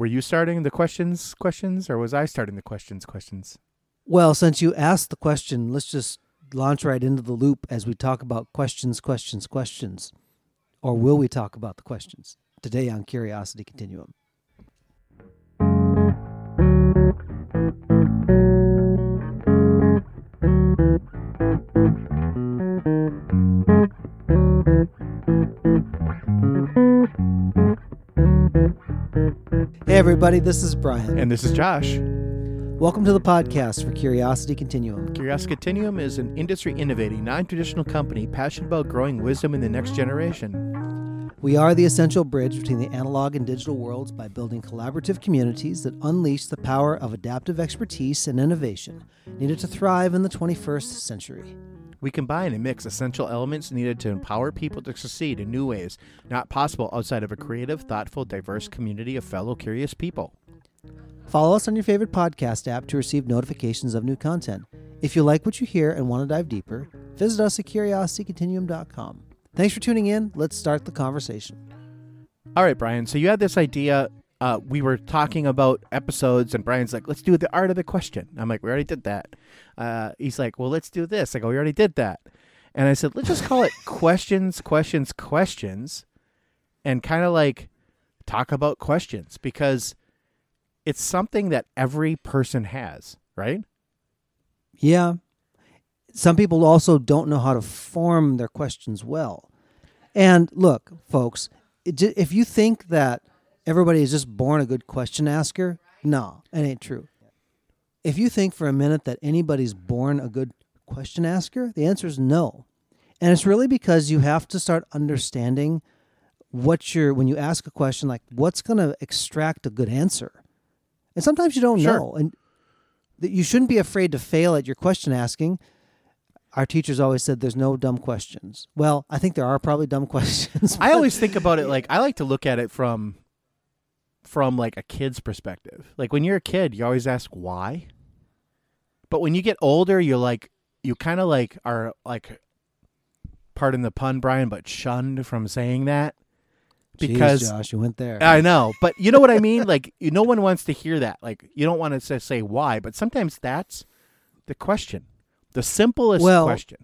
Were you starting the questions questions or was I starting the questions questions? Well, since you asked the question, let's just launch right into the loop as we talk about questions, questions, questions. Or will we talk about the questions today on Curiosity Continuum? Everybody, this is Brian. And this is Josh. Welcome to the podcast for Curiosity Continuum. Curiosity Continuum is an industry innovating, non traditional company passionate about growing wisdom in the next generation. We are the essential bridge between the analog and digital worlds by building collaborative communities that unleash the power of adaptive expertise and innovation needed to thrive in the 21st century. We combine and mix essential elements needed to empower people to succeed in new ways, not possible outside of a creative, thoughtful, diverse community of fellow curious people. Follow us on your favorite podcast app to receive notifications of new content. If you like what you hear and want to dive deeper, visit us at curiositycontinuum.com. Thanks for tuning in. Let's start the conversation. All right, Brian. So you had this idea. Uh, we were talking about episodes, and Brian's like, let's do the art of the question. I'm like, we already did that. Uh, he's like, well, let's do this. I go, we already did that. And I said, let's just call it questions, questions, questions, and kind of like talk about questions because it's something that every person has, right? Yeah. Some people also don't know how to form their questions well. And look, folks, if you think that everybody is just born a good question asker, no, it ain't true. If you think for a minute that anybody's born a good question asker, the answer is no. And it's really because you have to start understanding what you're, when you ask a question, like what's going to extract a good answer. And sometimes you don't Sure. know. And that you shouldn't be afraid to fail at your question asking. Our teachers always said there's no dumb questions. Well, I think there are probably dumb questions. I always think about it like I like to look at it from from like a kid's perspective. Like when you're a kid, you always ask why. But when you get older, you're like you kind of like are like pardon the pun, Brian, but shunned from saying that Jeez, because Josh, you went there. I know, but you know what I mean. Like, you, no one wants to hear that. Like, you don't want to say, say why, but sometimes that's the question, the simplest Well- question.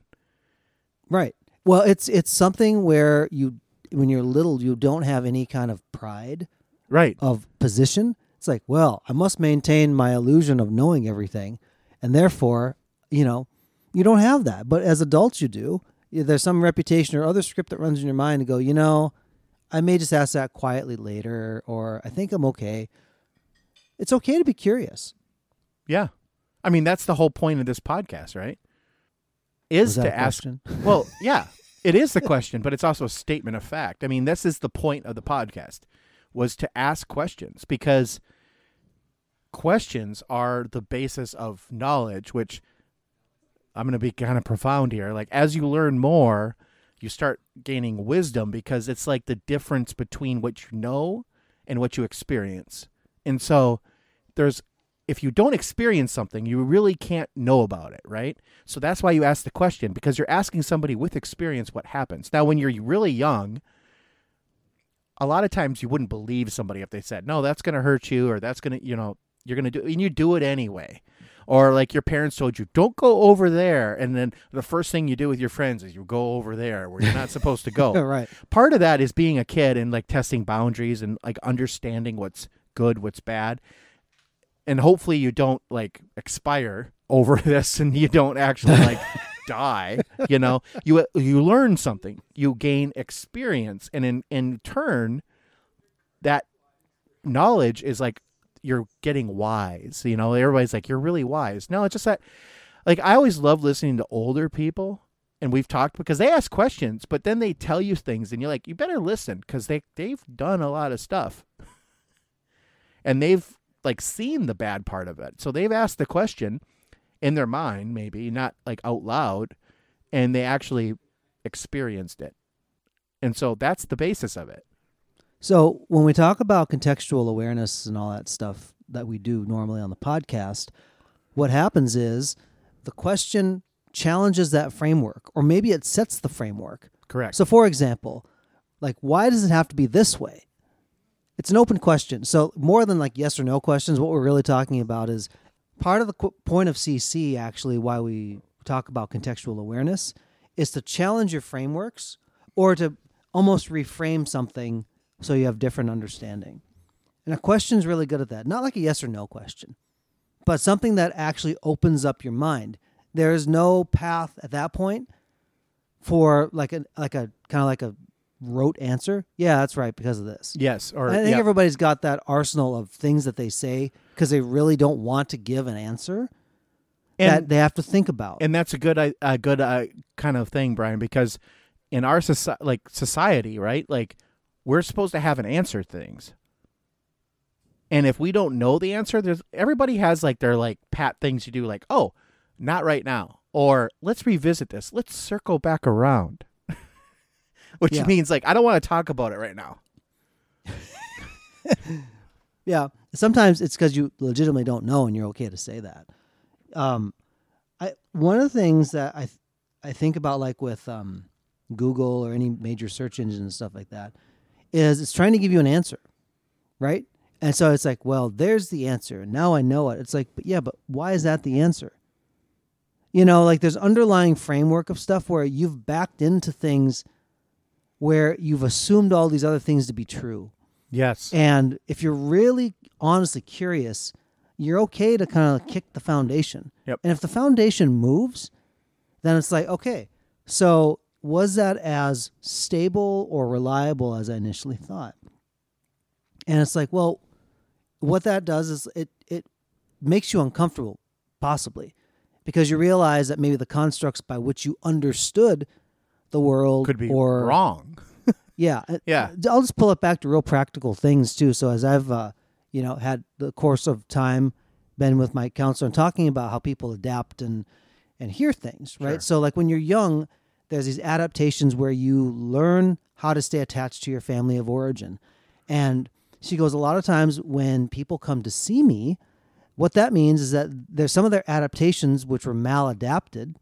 Right. Well, it's it's something where you when you're little you don't have any kind of pride Right. of position. It's like, well, I must maintain my illusion of knowing everything, and therefore, you know, you don't have that. But as adults, you do. There's some reputation or other script that runs in your mind to go, you know, I may just ask that quietly later, or I think I'm okay. It's okay to be curious. Yeah. I mean, that's the whole point of this podcast, right? Is to ask. question? Well, yeah, it is the question, but it's also a statement of fact. I mean, this is the point of the podcast was to ask questions because questions are the basis of knowledge, which I'm going to be kind of profound here. Like as you learn more, you start gaining wisdom because it's like the difference between what you know and what you experience. And so there's if you don't experience something, you really can't know about it, right? So that's why you ask the question because you're asking somebody with experience what happens. Now, when you're really young, a lot of times you wouldn't believe somebody if they said, "No, that's going to hurt you," or "That's going to, you know, you're going to do," and you do it anyway. Or like your parents told you, "Don't go over there," and then the first thing you do with your friends is you go over there where you're not supposed to go right. part of that is being a kid and like testing boundaries and like understanding what's good, what's bad. And hopefully you don't like expire over this and you don't actually like die, you know. You you learn something. You gain experience and in in turn that knowledge is like you're getting wise, you know. Everybody's like you're really wise. No, it's just that like I always love listening to older people and we've talked because they ask questions, but then they tell you things, and you're like, you better listen because they they've done a lot of stuff, and they've like seen the bad part of it. So they've asked the question in their mind, maybe not like out loud, and they actually experienced it, and so that's the basis of it. So when we talk about contextual awareness and all that stuff that we do normally on the podcast, what happens is the question challenges that framework, or maybe it sets the framework. Correct. So, for example, like, why does it have to be this way? it's an open question. So more than like yes or no questions, what we're really talking about is part of the qu- point of CC. Actually, why we talk about contextual awareness is to challenge your frameworks or to almost reframe something so you have different understanding. And a question is really good at that. Not like a yes or no question, but something that actually opens up your mind. There is no path at that point for like a like a kind of like a rote answer. Yeah, that's right because of this. Yes, or I think yeah. everybody's got that arsenal of things that they say because they really don't want to give an answer that and they have to think about. and that's a good a good uh, kind of thing, Brian, because in our society, like society, right? Like we're supposed to have an answer to things. And if we don't know the answer, there's everybody has like their like pat things you do like, "Oh, not right now." Or let's revisit this. Let's circle back around. Which Yeah. means like I don't want to talk about it right now. Yeah, sometimes it's because you legitimately don't know, and you're okay to say that. Um, I one of the things that I th- I think about, like with um, Google or any major search engine and stuff like that, is it's trying to give you an answer, right? And so it's like, well, there's the answer. Now I know it. It's like, but yeah, but why is that the answer? You know, like there's underlying framework of stuff where you've backed into things where you've assumed all these other things to be true. Yes. And if you're really honestly curious, you're okay to kind of kick the foundation. Yep. And if the foundation moves, then it's like, okay, so was that as stable or reliable as I initially thought? And it's like, well, what that does is it it makes you uncomfortable, possibly, because you realize that maybe the constructs by which you understood the world Could be or wrong. yeah. uh, Yeah. I'll just pull it back to real practical things too. So as I've uh, you know had the course of time been with my counselor and talking about how people adapt and and hear things, right? Sure. So like when you're young, there's these adaptations where you learn how to stay attached to your family of origin. And she goes a lot of times when people come to see me, what that means is that there's some of their adaptations which were maladapted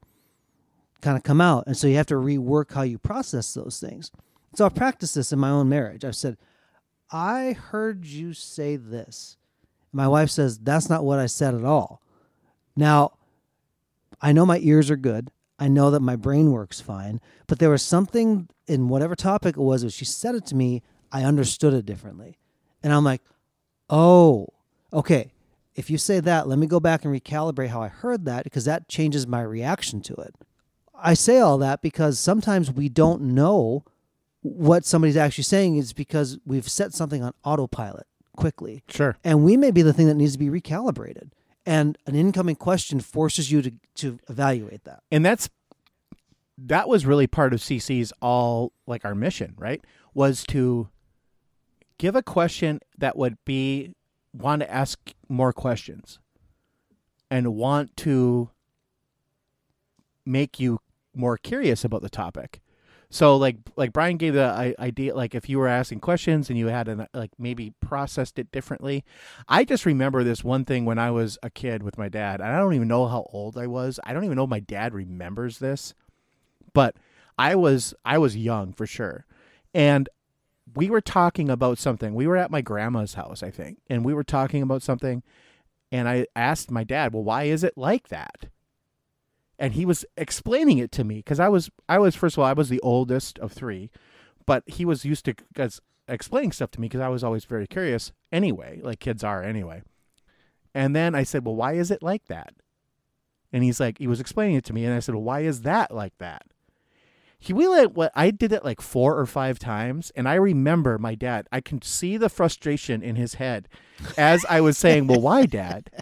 kind of come out. And so you have to rework how you process those things. So I've practiced this in my own marriage. I've said, I heard you say this. My wife says, That's not what I said at all. Now, I know my ears are good. I know that my brain works fine. But there was something in whatever topic it was, when she said it to me, I understood it differently. And I'm like, Oh, okay. If you say that, let me go back and recalibrate how I heard that because that changes my reaction to it. I say all that because sometimes we don't know what somebody's actually saying is because we've set something on autopilot quickly. Sure. And we may be the thing that needs to be recalibrated. And an incoming question forces you to, to evaluate that. and that's that was really part of CC's all like our mission, right? Was to give a question that would be want to ask more questions and want to make you more curious about the topic. So like like Brian gave the idea like if you were asking questions and you had an like maybe processed it differently. I just remember this one thing when I was a kid with my dad. And I don't even know how old I was. I don't even know my dad remembers this. But I was I was young for sure. And we were talking about something. We were at my grandma's house, I think, and we were talking about something and I asked my dad, "Well, why is it like that?" And he was explaining it to me because I was I was first of all I was the oldest of three, but he was used to guys explaining stuff to me because I was always very curious anyway, like kids are anyway. And then I said, "Well, why is it like that?" And he's like, he was explaining it to me, and I said, "Well, why is that like that?" He we let what I did it like four or five times, and I remember my dad. I can see the frustration in his head as I was saying, "Well, why, Dad?"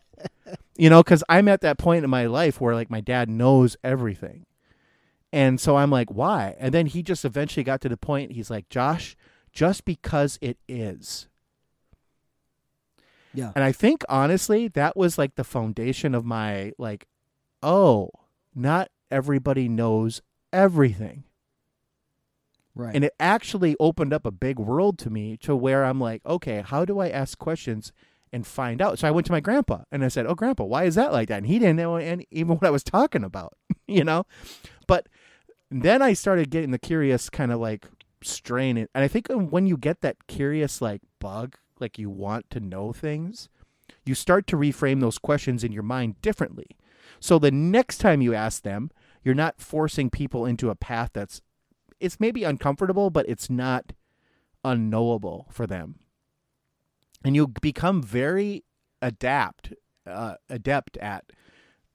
you know because i'm at that point in my life where like my dad knows everything and so i'm like why and then he just eventually got to the point he's like josh just because it is Yeah. and i think honestly that was like the foundation of my like oh not everybody knows everything Right. and it actually opened up a big world to me to where i'm like okay how do i ask questions and find out so i went to my grandpa and i said oh grandpa why is that like that and he didn't know any, even what i was talking about you know but then i started getting the curious kind of like strain. And I think when you get that curious like bug, like you want to know things, you start to reframe those questions in your mind differently. So the next time you ask them, you're not forcing people into a path that's it's maybe uncomfortable, but it's not unknowable for them. And you become very adapt uh, adept at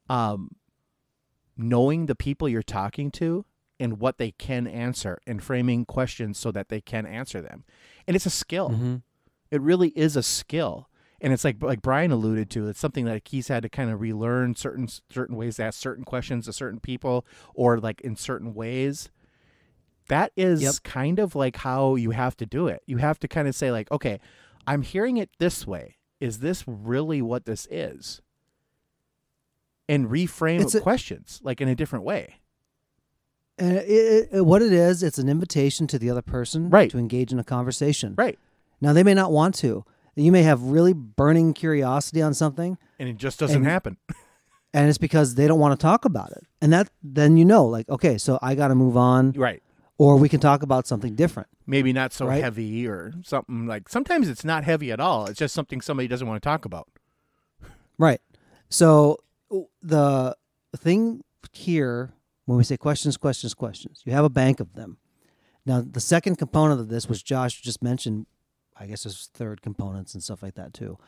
um, knowing the people you're talking to and what they can answer and framing questions so that they can answer them. And it's a skill. Mm-hmm. It really is a skill. And it's like like Brian alluded to, it's something that he's had to kind of relearn certain certain ways to ask certain questions to certain people or like in certain ways. That is Yep. kind of like how you have to do it. You have to kind of say like, okay, I'm hearing it this way. Is this really what this is? And reframe a- questions like in a different way. Uh, and it, it, what it is, it's an invitation to the other person Right. to engage in a conversation. Right. Now they may not want to. You may have really burning curiosity on something, And it just doesn't And- happen. and it's because they don't want to talk about it. And that then you know, like, okay, so I got to move on, right. Or we can talk about something different. maybe not so Right. heavy or something like sometimes it's not heavy at all it's just something somebody doesn't want to talk about Right. So the thing here, when we say questions, questions, questions, you have a bank of them. Now, the second component of this, which Josh just mentioned, I guess there's third components and stuff like that too.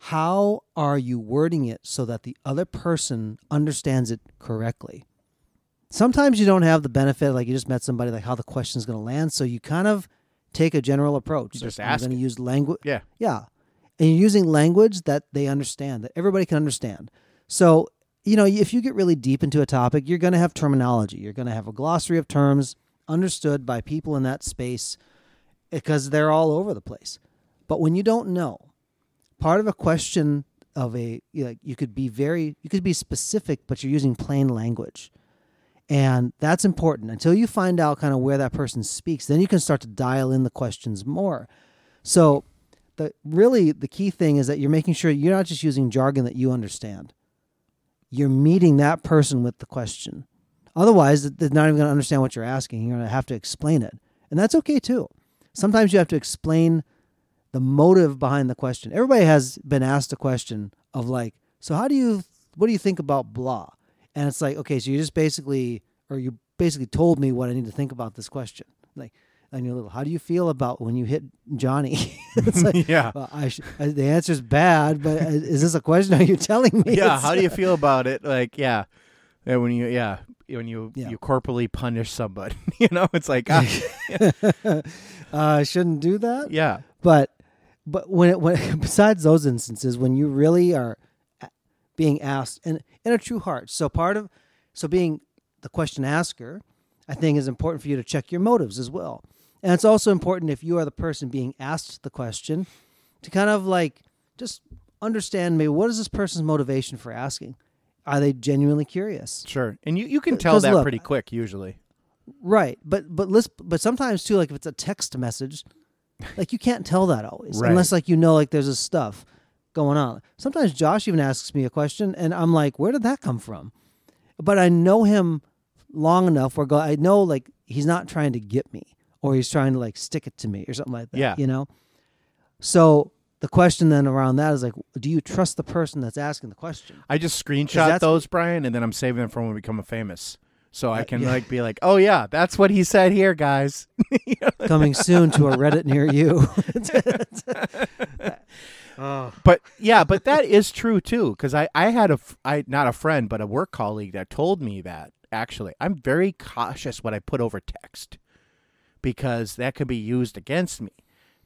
How are you wording it so that the other person understands it correctly? Sometimes you don't have the benefit, like you just met somebody, like how the question is going to land. So you kind of take a general approach. You just Like, ask I'm going to use language. yeah Yeah. And you're using language that they understand, that everybody can understand. So, you know, if you get really deep into a topic, you're going to have terminology. You're going to have a glossary of terms understood by people in that space eh, because they're all over the place. But when you don't know, part of a question of a, you, know, you could be very, you could be specific, but you're using plain language. And that's important until you find out kind of where that person speaks. Then you can start to dial in the questions more. So, the really the key thing is that you're making sure you're not just using jargon that you understand. You're meeting that person with the question. Otherwise, they're not even going to understand what you're asking. You're going to have to explain it, and that's okay too. Sometimes you have to explain the motive behind the question. Everybody has been asked a question of like, so how do you, what do you think about blah? And it's like, okay, so you just basically, or you basically told me what I need to think about this question. Like, and you're little, how do you feel about when you hit Johnny? it's like, yeah well, I sh- uh, the answer's bad, but uh, is this a question? Are you telling me? yeah how do you feel about it like yeah Yeah, when you yeah when you Yeah. you corporally punish somebody you know it's like ah, uh, I shouldn't do that. yeah But but when it when besides those instances when you really are being asked in in a true heart. So part of so being the question asker, I think is important for you to check your motives as well. And it's also important if you are the person being asked the question to kind of like just understand maybe what is this person's motivation for asking? Are they genuinely curious? sure and you you can uh, tell that look, pretty quick usually Right, but but let's but sometimes too, like if it's a text message, like you can't tell that always Right. unless like you know like there's this stuff going on. Sometimes Josh even asks me a question, and I'm like, where did that come from? But I know him long enough where I know like he's not trying to get me or he's trying to like stick it to me or something like that. Yeah. you know. So the question then around that is like, do you trust the person that's asking the question? I just screenshot those Brian and then I'm saving them for when we become famous so I Uh, can yeah. like be like oh yeah that's what he said here guys Coming soon to a Reddit near you. Oh. But yeah, but that is true too. Because I I had a I not a friend but a work colleague that told me that actually I'm very cautious what I put over text because that could be used against me.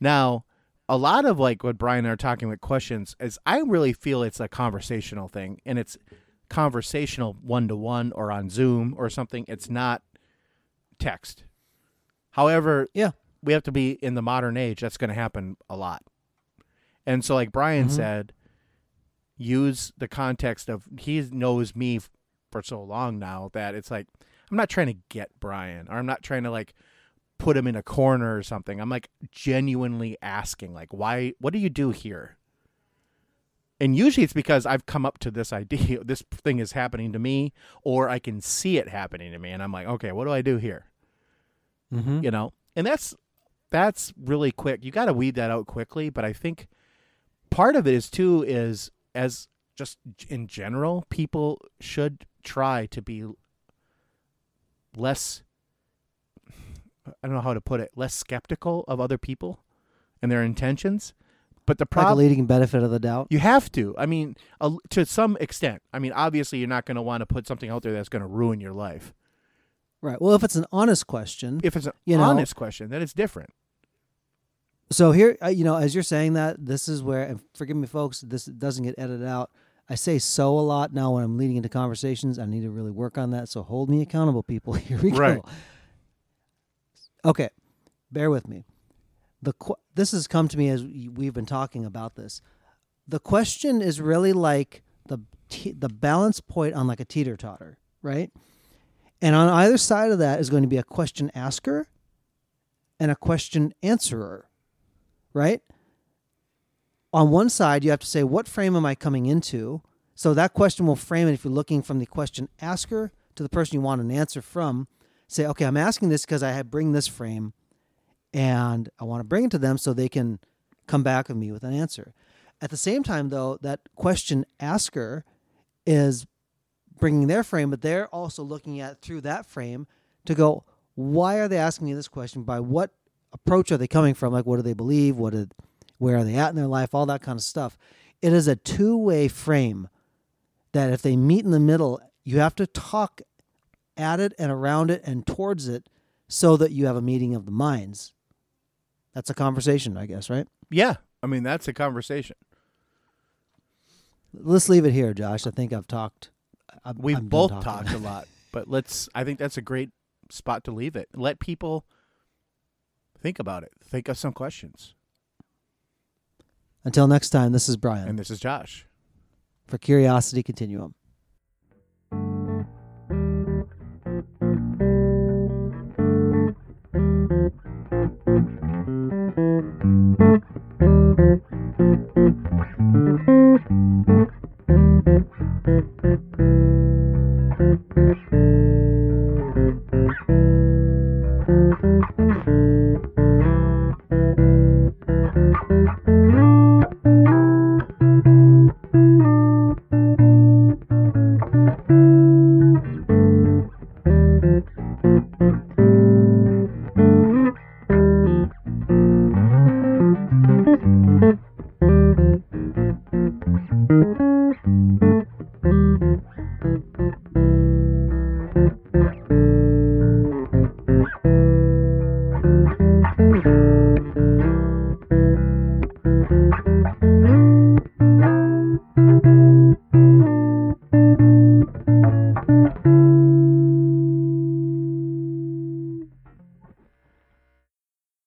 Now, a lot of like what Brian and I are talking with questions is I really feel it's a conversational thing and it's conversational one to one or on Zoom or something. It's not text. However, yeah. we have to be in the modern age that's going to happen a lot and so like brian Mhm. said use the context of he knows me for so long now that it's like i'm not trying to get brian or i'm not trying to like put him in a corner or something. I'm like genuinely asking like why what do you do here? And usually it's because i've come up to this idea this thing is happening to me or i can see it happening to me and i'm like okay what do i do here? Mm-hmm. you know? And that's that's really quick. You got to weed that out quickly but i think part of it is too is as just in general people should try to be less i don't know how to put it less skeptical of other people and their intentions but the Like a leading benefit of the doubt. you have to. I mean, to some extent. I mean, obviously, you're not going to want to put something out there that's going to ruin your life. Right. Well, if it's an honest question, If it's an You know- honest question, then it's different. So here, uh, you know, as you're saying that, this is where, and forgive me, folks, this doesn't get edited out. I say so a lot now when I'm leading into conversations. I need to really work on that. So hold me accountable, people. Here we Right. go. Okay, bear with me. The qu- this has come to me as we- we've been talking about this. The question is really like the te- the balance point on like a teeter totter, right? And on either side of that is going to be a question asker and a question answerer right? On one side, you have to say, what frame am I coming into? So that question will frame it if you're looking from the question asker to the person you want an answer from. Say, okay, I'm asking this because I bring this frame and I want to bring it to them so they can come back with me with an answer. At the same time, though, that question asker is bringing their frame, but they're also looking at through that frame to go, why are they asking me this question? By what approach are they coming from? Like, what do they believe? What did, where are they at in their life? All that kind of stuff. It is a two way frame that if they meet in the middle, you have to talk at it and around it and towards it so that you have a meeting of the minds. That's a conversation, I guess, right? Yeah, I mean that's a conversation. Let's leave it here, Josh. I think I've talked. I'm, We've I'm both talked a lot, but let's. I think that's a great spot to leave it. Let people think about it. Think of some questions. Until next time, this is Brian And this is Josh. for Curiosity Continuum. Thank